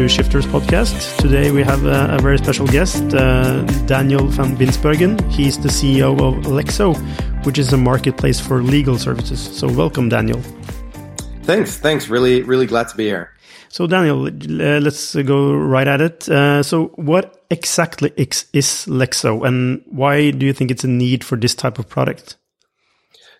To Shifters Podcast. Today we have a, a very special guest, uh, Daniel van Binsbergen. He's the CEO of Lexoo, which is a marketplace for legal services. So welcome, Daniel. Thanks. Thanks. Really, really glad to be here. So, Daniel, uh, let's go right at it. Uh, so, what exactly is Lexoo, and why do you think it's a need for this type of product?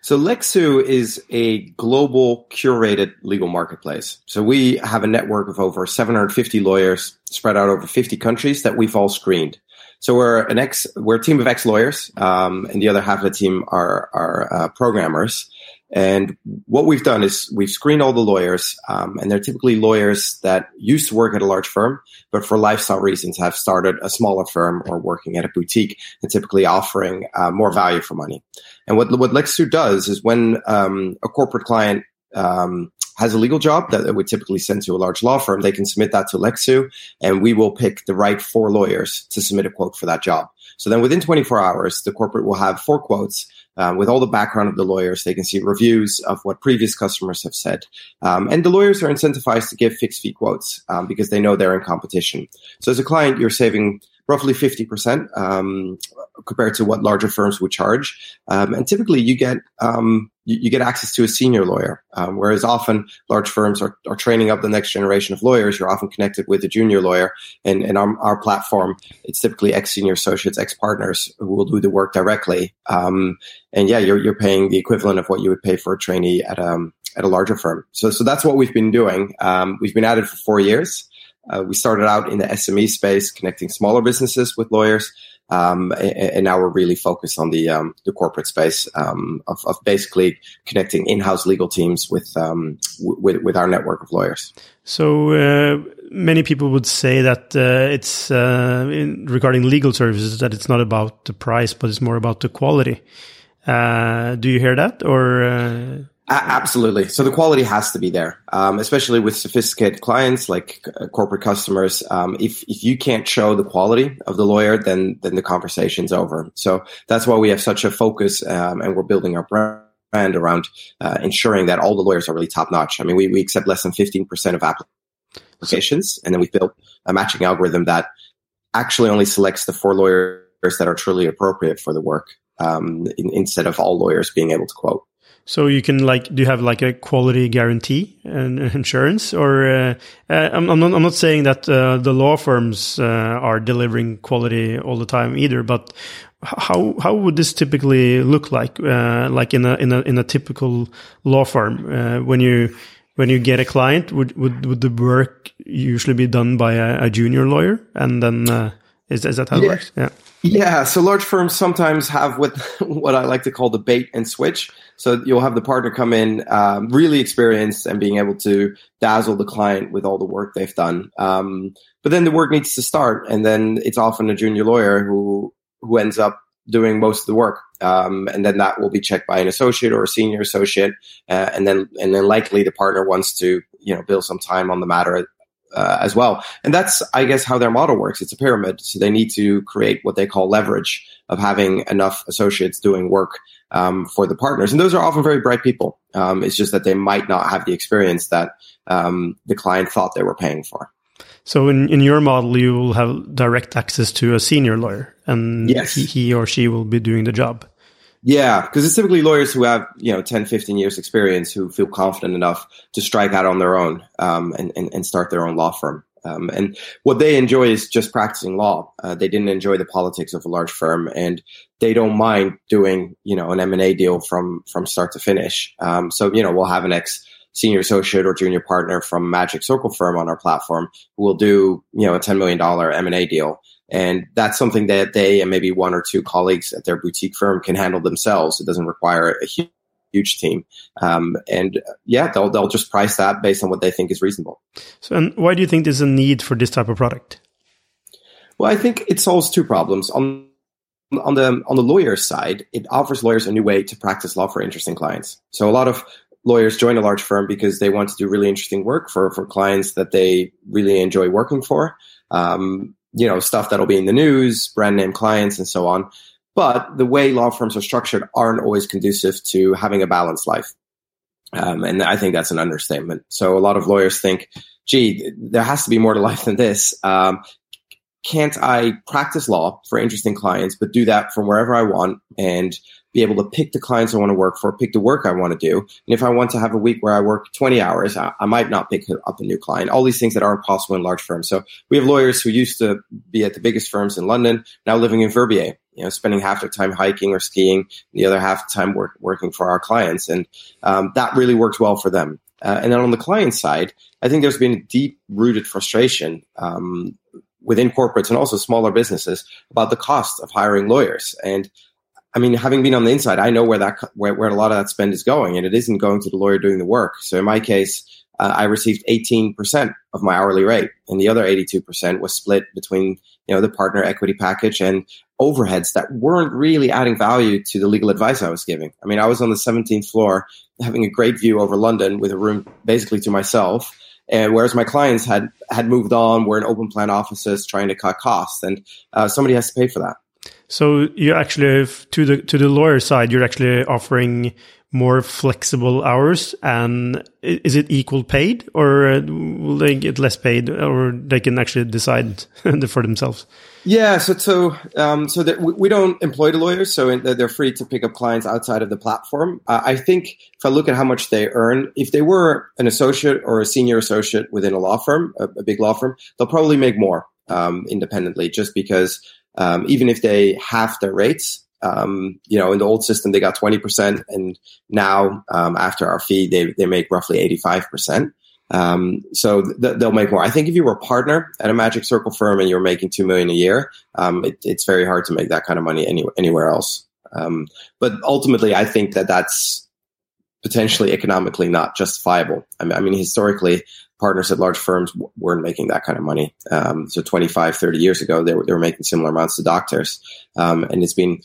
So Lexoo is a global curated legal marketplace. So we have a network of over 750 lawyers spread out over 50 countries that we've all screened. So we're an ex, we're a team of ex lawyers, um, and the other half of the team are, are uh, programmers. And what we've done is we've screened all the lawyers, um, and they're typically lawyers that used to work at a large firm, but for lifestyle reasons have started a smaller firm or working at a boutique and typically offering uh, more value for money. And what what Lexoo does is when um, a corporate client um, has a legal job that we typically send to a large law firm, they can submit that to Lexoo, and we will pick the right four lawyers to submit a quote for that job. So then within 24 hours, the corporate will have four quotes um, with all the background of the lawyers. They can see reviews of what previous customers have said. Um, and the lawyers are incentivized to give fixed fee quotes um, because they know they're in competition. So as a client, you're saving roughly 50% um, compared to what larger firms would charge. Um, and typically you get, um, you, you, get access to a senior lawyer, um, whereas often large firms are, are training up the next generation of lawyers. You're often connected with a junior lawyer. And our, our platform, it's typically ex-senior associates, ex-partners who will do the work directly. Um, and yeah, you're, you're paying the equivalent of what you would pay for a trainee at, um, at a larger firm. So, so that's what we've been doing. we've been at it for four years. Uh, we started out in the SME space, connecting smaller businesses with lawyers, um, and, and, now we're really focused on the um, the corporate space um, of, of, basically connecting in-house legal teams with um, with, with our network of lawyers. So uh, many people would say that uh, it's uh, in, regarding legal services that it's not about the price, but it's more about the quality. Uh, do you hear that, or? Absolutely. So the quality has to be there, um, especially with sophisticated clients like uh, corporate customers. Um, if if you can't show the quality of the lawyer, then then the conversation's over. So that's why we have such a focus, um, and we're building our brand around uh, ensuring that all the lawyers are really top notch. I mean, we we accept less than fifteen percent of applications, and then we've built a matching algorithm that actually only selects the four lawyers that are truly appropriate for the work, um, in, instead of all lawyers being able to quote. So you can like, do you have like a quality guarantee and insurance, or uh, uh, I'm, I'm, not, I'm not saying that uh, the law firms uh, are delivering quality all the time either, but how how would this typically look like, uh, like in a in a in a typical law firm uh, when you when you get a client? Would would would the work usually be done by a, a junior lawyer, and then is is that how yeah. it works? Yeah. Yeah, so large firms sometimes have what what I like to call the bait and switch. So you'll have the partner come in um, really experienced and being able to dazzle the client with all the work they've done. Um, but then the work needs to start, and then it's often a junior lawyer who who ends up doing most of the work, um, and then that will be checked by an associate or a senior associate, uh, and then and then likely the partner wants to you know build some time on the matter uh, as well. And that's, I guess, how their model works. It's a pyramid. So they need to create what they call leverage of having enough associates doing work um, for the partners. And those are often very bright people. Um, it's just that they might not have the experience that um, the client thought they were paying for. So in, in your model, you will have direct access to a senior lawyer and yes. he, he or she will be doing the job. Yeah, because it's typically lawyers who have, you know, 10, 15 years experience who feel confident enough to strike out on their own um, and, and, and start their own law firm. Um, and what they enjoy is just practicing law. Uh, they didn't enjoy the politics of a large firm, and they don't mind doing, you know, an M and A deal from from start to finish. Um, so, you know, we'll have an ex senior associate or junior partner from Magic Circle firm on our platform who will do, you know, a ten million dollar M and A deal, and that's something that they and maybe one or two colleagues at their boutique firm can handle themselves. It doesn't require a huge, huge team. Um, and yeah, they'll, they'll just price that based on what they think is reasonable. So, and why do you think there's a need for this type of product? Well, I think it solves two problems. On on the on the lawyer side, it offers lawyers a new way to practice law for interesting clients. So a lot of lawyers join a large firm because they want to do really interesting work for for clients that they really enjoy working for. Um, you know, stuff that'll be in the news, brand name clients, and so on. But the way law firms are structured aren't always conducive to having a balanced life. Um, and I think that's an understatement. So a lot of lawyers think, gee, there has to be more to life than this. Um, can't I practice law for interesting clients, but do that from wherever I want and be able to pick the clients I want to work for, pick the work I want to do. And if I want to have a week where I work 20 hours, I, I, might not pick up a new client. All these things that aren't possible in large firms. So we have lawyers who used to be at the biggest firms in London, now living in Verbier, you know, spending half their time hiking or skiing, the other half the time work, working for our clients. And um, that really works well for them. Uh, and then on the client side, I think there's been a deep rooted frustration um, within corporates and also smaller businesses about the cost of hiring lawyers. And I mean, having been on the inside, I know where that where, where a lot of that spend is going, and it isn't going to the lawyer doing the work. So in my case, uh, I received 18% of my hourly rate, and the other 82% was split between you know the partner equity package and overheads that weren't really adding value to the legal advice I was giving. I mean, I was on the 17th floor, having a great view over London with a room basically to myself. And whereas my clients had had moved on, were in open plan offices trying to cut costs, and uh, somebody has to pay for that. So you actually to the to the lawyer side, you're actually offering more flexible hours, and is it equal paid, or uh, will they get less paid, or they can actually decide for themselves? Yeah, so so um, so that we don't employ the lawyers, so they're free to pick up clients outside of the platform. Uh, I think if I look at how much they earn, if they were an associate or a senior associate within a law firm, a, a big law firm, they'll probably make more um, independently, just because um, even if they half their rates. Um, you know, in the old system, they got 20%, and now um, after our fee, they, they make roughly 85%. Um, so th- they'll make more. I think if you were a partner at a Magic Circle firm and you're making two million a year, um, it, it's very hard to make that kind of money any- anywhere else. Um, but ultimately, I think that that's potentially economically not justifiable. I mean, I mean historically, partners at large firms weren't making that kind of money. Um, so 25, 30 years ago, they were, they were making similar amounts to doctors. Um, and it's been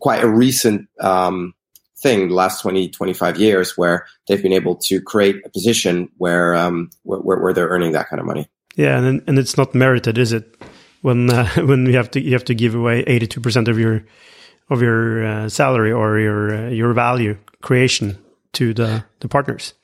quite a recent um, thing, the last 20, 25 years, where they've been able to create a position where, um, where, where, they're earning that kind of money. Yeah, and and it's not merited, is it? When uh, when you have to you have to give away eighty two percent of your of your uh, salary or your uh, your value creation to the the partners.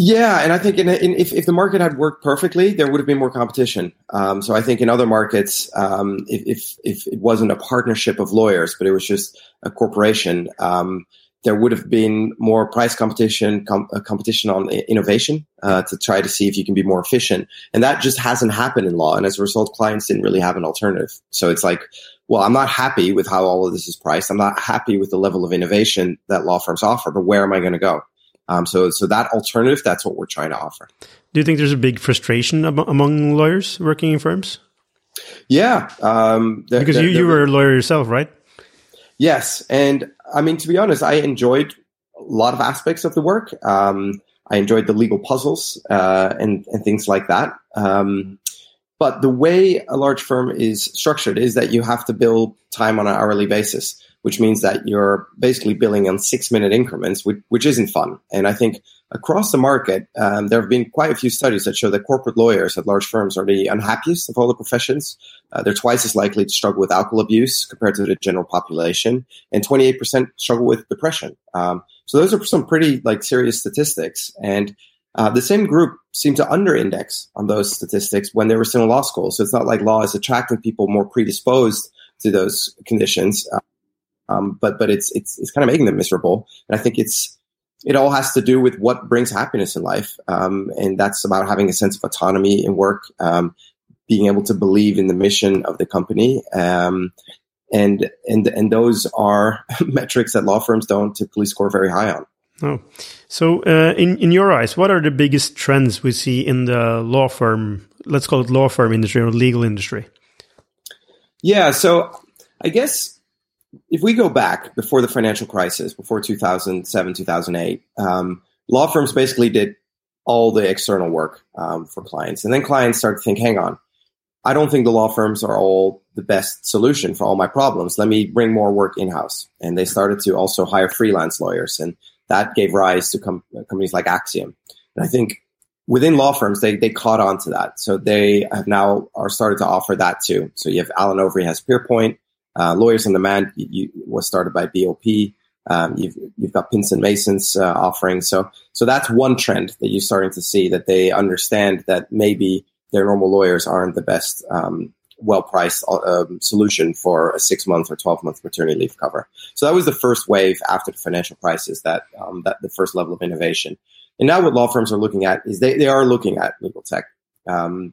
Yeah, and I think in, in, if, if the market had worked perfectly, there would have been more competition. Um, so I think in other markets, um, if, if, if it wasn't a partnership of lawyers, but it was just a corporation, um, there would have been more price competition, com- competition on innovation uh, to try to see if you can be more efficient. And that just hasn't happened in law. And as a result, clients didn't really have an alternative. So it's like, well, I'm not happy with how all of this is priced. I'm not happy with the level of innovation that law firms offer, but where am I going to go? Um, so, so that alternative, that's what we're trying to offer. Do you think there's a big frustration among lawyers working in firms? Yeah, um, the, because the, you, you were a lawyer yourself, right? Yes, and I mean to be honest, I enjoyed a lot of aspects of the work. Um, I enjoyed the legal puzzles uh, and and things like that. Um, but the way a large firm is structured is that you have to bill time on an hourly basis which means that you're basically billing on six minute increments, which, which isn't fun. And I think across the market, um, there have been quite a few studies that show that corporate lawyers at large firms are the unhappiest of all the professions. Uh, they're twice as likely to struggle with alcohol abuse compared to the general population, and 28% struggle with depression. Um, so those are some pretty like serious statistics. And uh, the same group seemed to under-index on those statistics when they were still in law school. So it's not like law is attracting people more predisposed to those conditions. Uh, um, but but it's it's it's kind of making them miserable. And I think it's it all has to do with what brings happiness in life, um, and that's about having a sense of autonomy in work, um, being able to believe in the mission of the company, um, and and and those are metrics that law firms don't typically score very high on. Oh, so uh, in in your eyes, what are the biggest trends we see in the law firm? Let's call it law firm industry or legal industry. Yeah, so I guess if we go back before the financial crisis, before 2007, 2008, um, law firms basically did all the external work um, for clients. And then clients started to think, hang on, I don't think the law firms are all the best solution for all my problems. Let me bring more work in house. And they started to also hire freelance lawyers. And that gave rise to com- companies like Axiom. And I think within law firms, they, they caught on to that. So they have now are started to offer that too. So you have Allen Overy has Peerpoint, uh, Lawyers on Demand you, you, was started by BLP. Um, you've you've got Pinsent Masons uh, offering. So so that's one trend that you're starting to see that they understand that maybe their normal lawyers aren't the best um, well priced uh, solution for a six month or 12 month maternity leave cover. So that was the first wave after the financial crisis that, um, that the first level of innovation. And now what law firms are looking at is they, they are looking at legal tech. Um,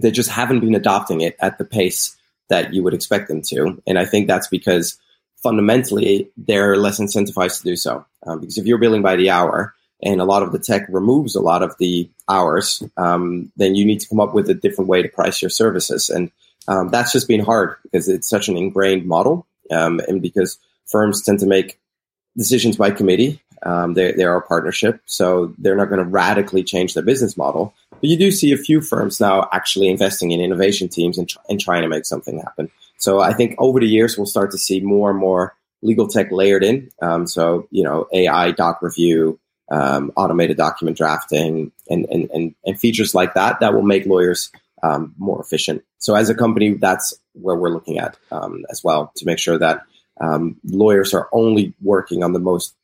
they just haven't been adopting it at the pace that you would expect them to. And I think that's because fundamentally they're less incentivized to do so. Um, because if you're billing by the hour, and a lot of the tech removes a lot of the hours, um, then you need to come up with a different way to price your services. And um, that's just been hard because it's such an ingrained model um, and because firms tend to make decisions by committee. Um, they, they are a partnership, so they're not going to radically change their business model. But you do see a few firms now actually investing in innovation teams and, tr- and trying to make something happen. So I think over the years, we'll start to see more and more legal tech layered in. Um, so, you know, AI doc review, um, automated document drafting, and, and, and, and, features like that that will make lawyers um, more efficient. So, as a company, that's where we're looking at um, as well to make sure that um, lawyers are only working on the most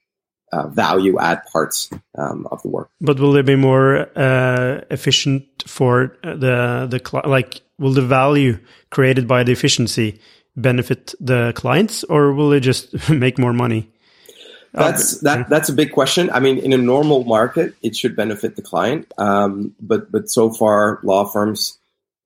uh, value add parts um, of the work. But will they be more uh, efficient for the the like? Will the value created by the efficiency benefit the clients, or will they just make more money? That's that. That's a big question. I mean, in a normal market, it should benefit the client, um, but but so far, law firms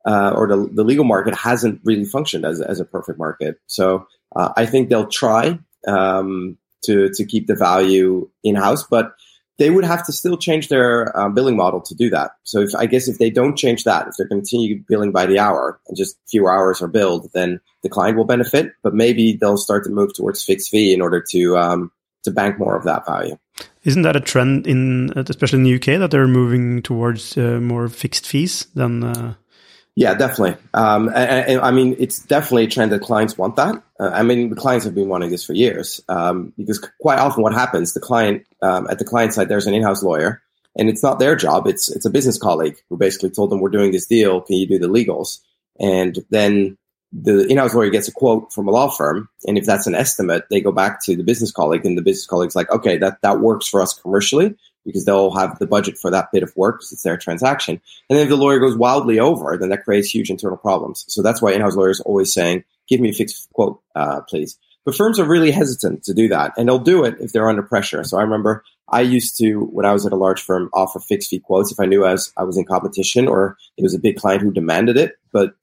uh, or the, the legal market hasn't really functioned as as a perfect market. So uh, I think they'll try um, to to keep the value in house, but they would have to still change their uh, billing model to do that. So if I guess if they don't change that, if they continue billing by the hour and just fewer hours are billed, then the client will benefit. But maybe they'll start to move towards fixed fee in order to um, to bank more of that value. Isn't that a trend in, especially in the UK, that they're moving towards uh, more fixed fees than? Uh... Yeah, definitely. Um, and, and, I mean, it's definitely a trend that clients want that. Uh, I mean, the clients have been wanting this for years um, because quite often what happens, the client um, at the client side, there's an in-house lawyer, and it's not their job. It's it's a business colleague who basically told them, "We're doing this deal. Can you do the legals?" And then the in-house lawyer gets a quote from a law firm, and if that's an estimate, they go back to the business colleague, and the business colleague's like, okay, that that works for us commercially because they'll have the budget for that bit of work because it's their transaction. And then if the lawyer goes wildly over, then that creates huge internal problems. So that's why in-house lawyers always saying, give me a fixed quote, uh, please. But firms are really hesitant to do that, and they'll do it if they're under pressure. So I remember I used to, when I was at a large firm, offer fixed fee quotes if I knew I was, I was in competition or it was a big client who demanded it. But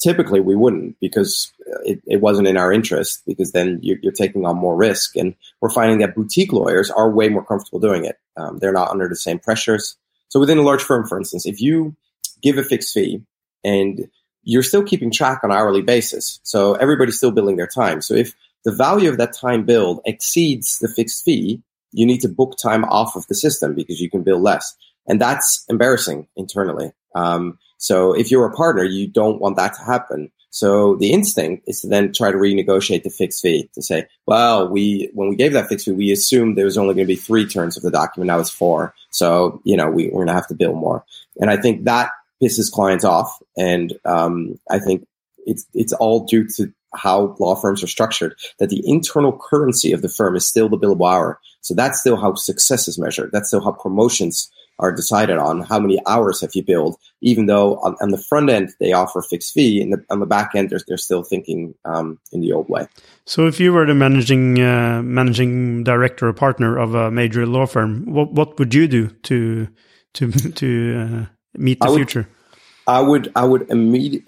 typically we wouldn't because it, it wasn't in our interest because then you're, you're, taking on more risk. And we're finding that boutique lawyers are way more comfortable doing it. Um, they're not under the same pressures. So within a large firm for instance if you give a fixed fee and you're still keeping track on hourly basis so everybody's still billing their time. So if the value of that time billed exceeds the fixed fee you need to book time off of the system because you can bill less. And that's embarrassing internally. Um, so if you're a partner, you don't want that to happen. So the instinct is to then try to renegotiate the fixed fee to say, well, we when we gave that fixed fee, we assumed there was only going to be three turns of the document. Now it's four. So you know we, we're going to have to bill more. And I think that pisses clients off. And um, I think it's it's all due to how law firms are structured. That the internal currency of the firm is still the billable hour. So that's still how success is measured. That's still how promotions are decided on. How many hours have you billed? Even though on, on the front end they offer fixed fee, and on the back end they're, they're still thinking um, in the old way. So, if you were the managing uh, managing director or partner of a major law firm, what what would you do to to to uh, meet the I would, future? I would I would immediately.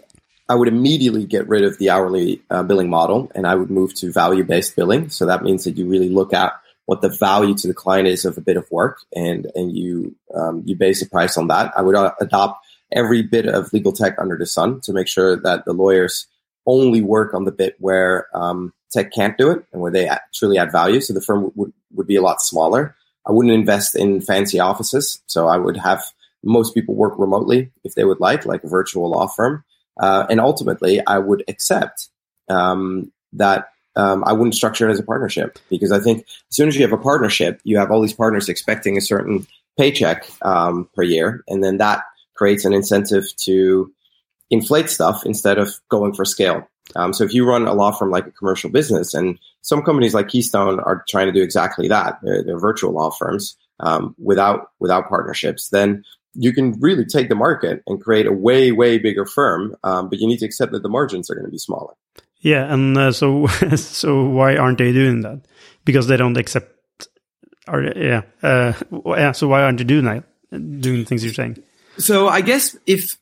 I would immediately get rid of the hourly uh, billing model and I would move to value based billing. So that means that you really look at what the value to the client is of a bit of work, and and you um, you base the price on that. I would uh, adopt every bit of legal tech under the sun to make sure that the lawyers only work on the bit where um, tech can't do it and where they truly add value. So the firm would, would be a lot smaller. I wouldn't invest in fancy offices. So I would have most people work remotely if they would like, like a virtual law firm. Uh, and ultimately, I would accept um, that um, I wouldn't structure it as a partnership because I think as soon as you have a partnership, you have all these partners expecting a certain paycheck um, per year, and then that creates an incentive to inflate stuff instead of going for scale. Um, so if you run a law firm like a commercial business, and some companies like Keystone are trying to do exactly that, they're, they're virtual law firms um, without without partnerships, then you can really take the market and create a way way bigger firm. Um, but you need to accept that the margins are going to be smaller. Yeah, and uh, so so why aren't they doing that? Because they don't accept. Or yeah, uh, yeah. So why aren't they doing that? Doing things you're saying. So I guess if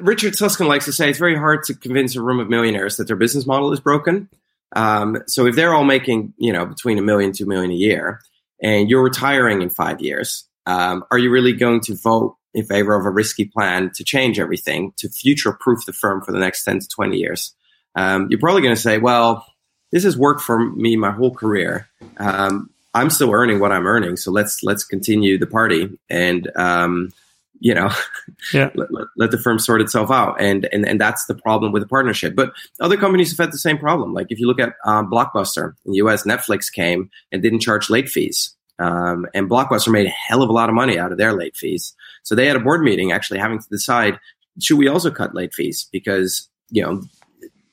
Richard Susskind likes to say, it's very hard to convince a room of millionaires that their business model is broken. Um, so if they're all making you know between a million two million a year, and you're retiring in five years, um, are you really going to vote in favor of a risky plan to change everything to future proof the firm for the next 10 to 20 years? Um, you're probably going to say, well, this has worked for me my whole career. Um, I'm still earning what I'm earning, so let's let's continue the party and um, you know yeah. let, let, let, the firm sort itself out. And, and and that's the problem with the partnership. But other companies have had the same problem. Like if you look at um, Blockbuster in the U.S., Netflix came and didn't charge late fees. Um, and Blockbuster made a hell of a lot of money out of their late fees. So they had a board meeting actually having to decide should we also cut late fees because you know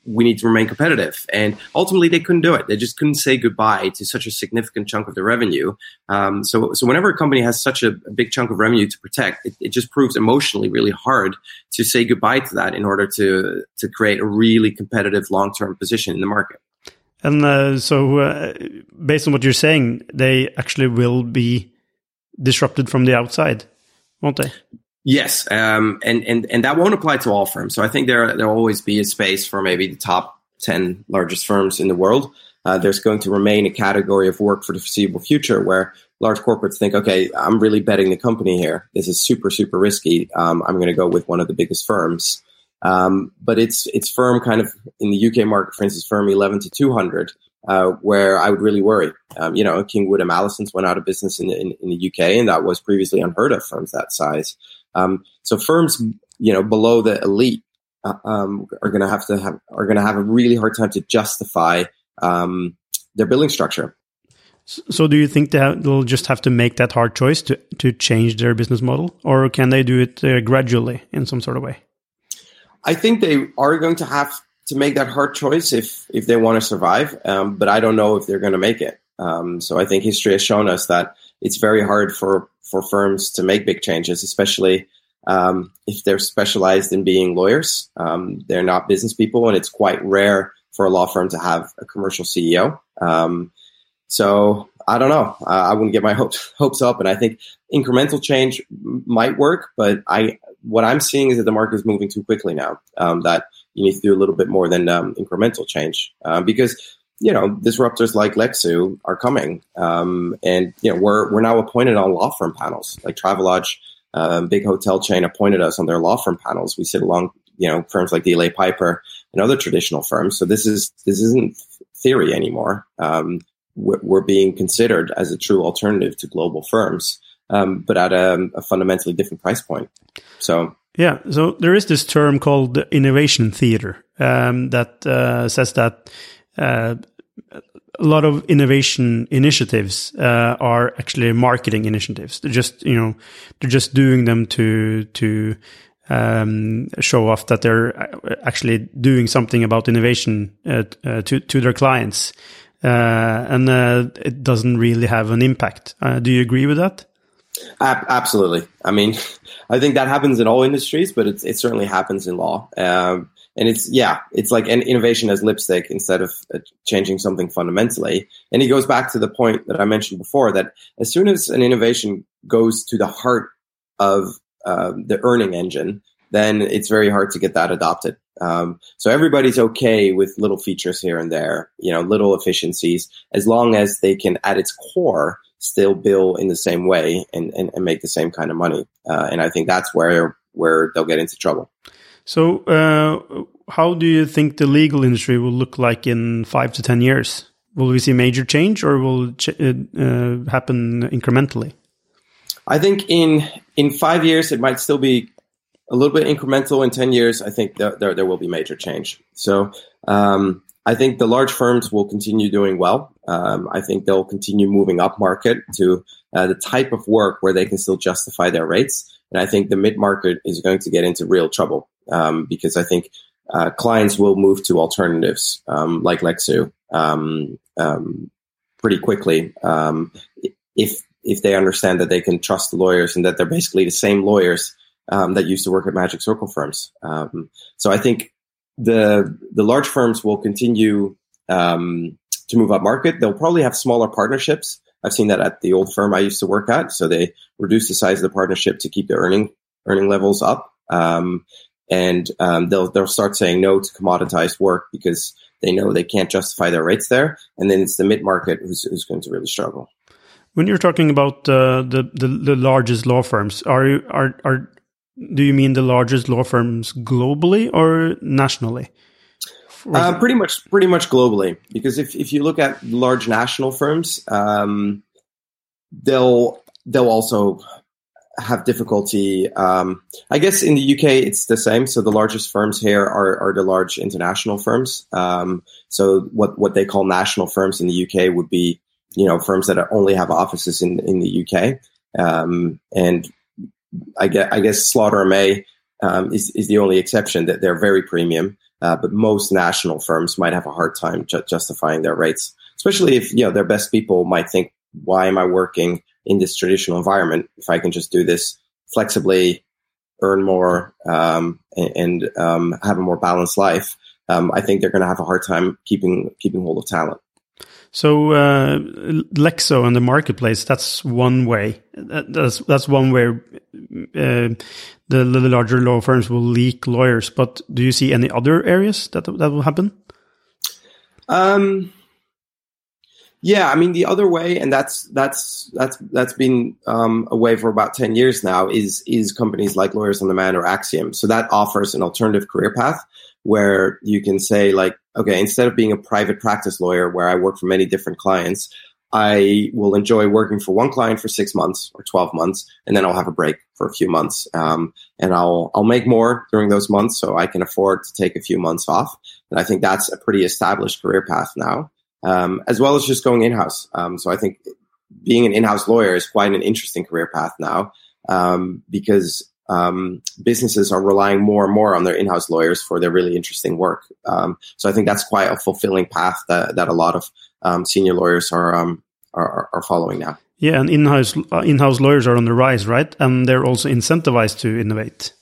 we need to remain competitive. And ultimately, they couldn't do it. They just couldn't say goodbye to such a significant chunk of the revenue. Um, so, so whenever a company has such a, a big chunk of revenue to protect, it, it, just proves emotionally really hard to say goodbye to that in order to to create a really competitive long term position in the market. And uh, so, uh, based on what you're saying, they actually will be disrupted from the outside, won't they? Yes, um, and and and that won't apply to all firms. So I think there there'll always be a space for maybe the top ten largest firms in the world. Uh, there's going to remain a category of work for the foreseeable future where large corporates think, okay, I'm really betting the company here. This is super super risky. Um, I'm going to go with one of the biggest firms. Um, but it's it's firm kind of in the UK market, for instance, firm 11 to 200, uh, where I would really worry. Um, you know, King Wood Mallesons went out of business in, in, in, the UK, and that was previously unheard of firms that size. Um, so firms, you know, below the elite uh, um, are going to have to have are going to have a really hard time to justify um, their billing structure. So, do you think they'll just have to make that hard choice to to change their business model, or can they do it uh, gradually in some sort of way? I think they are going to have to make that hard choice if if they want to survive. Um, but I don't know if they're going to make it. Um, so I think history has shown us that it's very hard for for firms to make big changes, especially um, if they're specialized in being lawyers. Um, they're not business people, and it's quite rare for a law firm to have a commercial CEO. Um, so I don't know. I wouldn't get my hopes hopes up, and I think incremental change might work. But I, what I'm seeing is that the market is moving too quickly now. Um, that you need to do a little bit more than um, incremental change uh, because you know, disruptors like Lexoo are coming, um, and you know, we're we're now appointed on law firm panels. Like Travelodge, uh, big hotel chain, appointed us on their law firm panels. We sit along, you know, firms like DLA Piper and other traditional firms. So this is this isn't theory anymore. Um, we're, we're, being considered as a true alternative to global firms, um, but at a, a fundamentally different price point. So yeah, so there is this term called innovation theater um, that uh, says that uh, a lot of innovation initiatives uh, are actually marketing initiatives. They're just you know they're just doing them to to um, show off that they're actually doing something about innovation uh, uh, to to their clients, uh, and uh, it doesn't really have an impact. Uh, do you agree with that? absolutely. I mean, I think that happens in all industries, but it certainly happens in law. Um, and it's yeah, it's like an innovation as lipstick instead of uh, changing something fundamentally. And it goes back to the point that I mentioned before that as soon as an innovation goes to the heart of uh, the earning engine, then it's very hard to get that adopted. Um, so everybody's okay with little features here and there, you know, little efficiencies, as long as they can, at its core, still bill in the same way and, and, and make the same kind of money. Uh, and I think that's where where they'll get into trouble. So, uh, how do you think the legal industry will look like in five to ten years? Will we see major change, or will it uh, happen incrementally? I think in in five years it might still be a little bit incremental. In ten years, I think there there, there will be major change. So um, I think the large firms will continue doing well. Um, I think they'll continue moving up market to uh, the type of work where they can still justify their rates. And I think the mid market is going to get into real trouble um, because I think uh, clients will move to alternatives um, like Lexoo um, um pretty quickly um, if if they understand that they can trust the lawyers and that they're basically the same lawyers that used to work at Magic Circle firms. so I think the the large firms will continue to move up market. They'll probably have smaller partnerships. I've seen that at the old firm I used to work at. So they reduce the size of the partnership to keep the earning earning levels up. Um, and um, they'll they'll start saying no to commoditized work because they know they can't justify their rates there. And then it's the mid market who's, who's going to really struggle. When you're talking about uh, the, the, the largest law firms, are you are are do you mean the largest law firms globally or nationally? Uh, pretty much, pretty much globally. Because if, if you look at large national firms, um, they'll they'll also have difficulty. Um, I guess in the UK it's the same. So the largest firms here are, are the large international firms. Um, so what what they call national firms in the UK would be you know firms that only have offices in in the UK. Um, and I guess, I guess Slaughter May um, is is the only exception that they're very premium. Uh, but most national firms might have a hard time ju- justifying their rates, especially if you know their best people might think, "Why am I working in this traditional environment if I can just do this flexibly, earn more, um, and, and um, have a more balanced life?" Um, I think they're going to have a hard time keeping keeping hold of talent. So uh, Lexoo and the marketplace, that's one way. That's that's one way uh, the, the larger law firms will leak lawyers. But do you see any other areas that that will happen? Um, yeah, I mean the other way, and that's that's that's that's been um, a way for about ten years now. Is is companies like Lawyers on Demand or Axiom. So that offers an alternative career path where you can say like, okay, instead of being a private practice lawyer where I work for many different clients, I will enjoy working for one client for six months or 12 months, and then I'll have a break for a few months. Um, and I'll, I'll make more during those months so I can afford to take a few months off. And I think that's a pretty established career path now, um, as well as just going in-house. Um, so I think being an in-house lawyer is quite an interesting career path now, um, because um, businesses are relying more and more on their in-house lawyers for their really interesting work. Um, so I think that's quite a fulfilling path that, that a lot of um, senior lawyers are, are, are following now. Yeah, and in-house uh, in-house lawyers are on the rise, right? And they're also incentivized to innovate.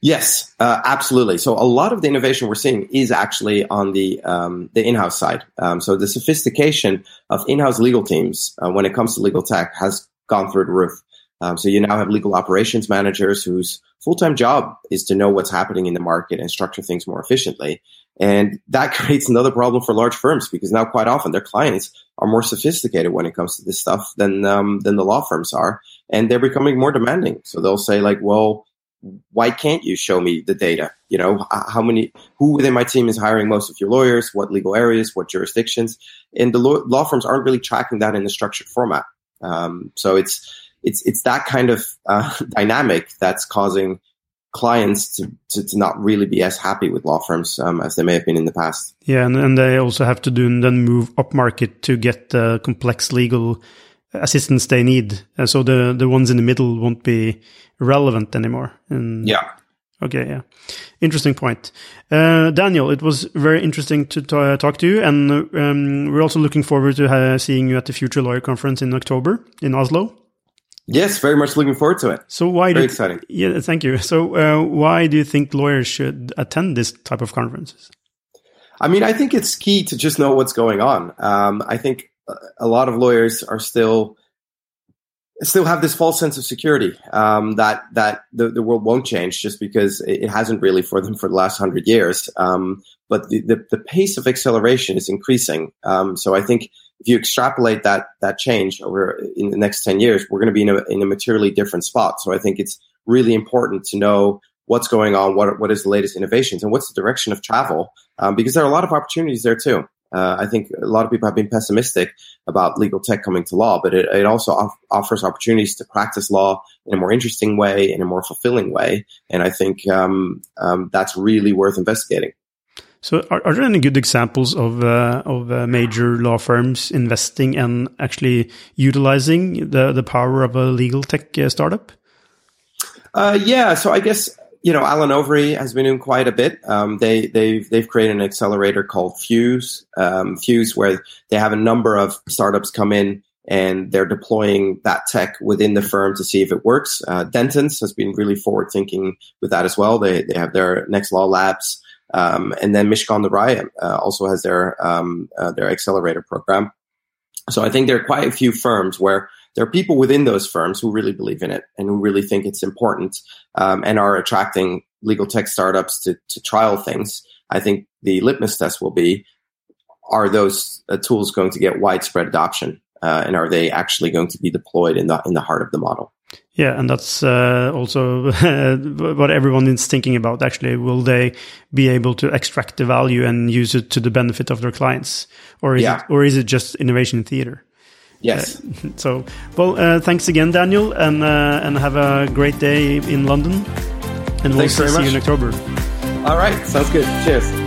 Yes, uh, absolutely. So a lot of the innovation we're seeing is actually on the um, the in-house side. Um, so the sophistication of in-house legal teams uh, when it comes to legal tech has gone through the roof. Um, so you now have legal operations managers whose full-time job is to know what's happening in the market and structure things more efficiently. And that creates another problem for large firms because now quite often their clients are more sophisticated when it comes to this stuff than um, than the law firms are, and they're becoming more demanding. So they'll say like, "Well, why can't you show me the data? You know, how many, who within my team is hiring most of your lawyers? What legal areas? What jurisdictions? And the law, law firms aren't really tracking that in a structured format. Um, so it's it's it's that kind of uh, dynamic that's causing clients to, to, to, not really be as happy with law firms um, as they may have been in the past. Yeah, and, and they also have to do and then move up market to get the complex legal assistance they need. Uh, so the the ones in the middle won't be relevant anymore. And yeah. Okay, yeah. Interesting point. Uh, Daniel, it was very interesting to talk to you. And um, we're also looking forward to uh, seeing you at the Future Lawyer Conference in October in Oslo. Yes, very much looking forward to it. So why? Very do, exciting. Yeah, thank you. So uh, why do you think lawyers should attend this type of conferences? I mean, I think it's key to just know what's going on. Um, I think a lot of lawyers are still still have this false sense of security um, that that the, the world won't change just because it hasn't really for them for the last hundred years. Um, but the, the, the, pace of acceleration is increasing. Um, so I think if you extrapolate that that change over in the next ten years, we're going to be in a, in a materially different spot. So I think it's really important to know what's going on, what what is the latest innovations, and what's the direction of travel, um, because there are a lot of opportunities there too. Uh, I think a lot of people have been pessimistic about legal tech coming to law, but it, it also off- offers opportunities to practice law in a more interesting way, in a more fulfilling way, and I think um, um, that's really worth investigating. So, are, are, there any good examples of uh, of uh, major law firms investing and actually utilizing the the power of a legal tech uh, startup? Uh, yeah, so I guess you know, Allen Overy has been in quite a bit. Um, they they've they've created an accelerator called Fuse, um, Fuse, where they have a number of startups come in and they're deploying that tech within the firm to see if it works. Uh, Dentons has been really forward thinking with that as well. They they have their Next Law Labs, um, and then Mishcon de Reya uh, also has their um, uh, their accelerator program. So I think there are quite a few firms where there are people within those firms who really believe in it and who really think it's important um, and are attracting legal tech startups to, to trial things. I think the litmus test will be are those uh, tools going to get widespread adoption uh, and are they actually going to be deployed in the in the heart of the model? Yeah, and that's uh, also what everyone is thinking about. Actually, will they be able to extract the value and use it to the benefit of their clients, or is yeah. it or is it just innovation theater? Yes. Uh, so, well, uh, thanks again, Daniel, and uh, and have a great day in London. And we'll see you in October. All right, sounds good. Cheers.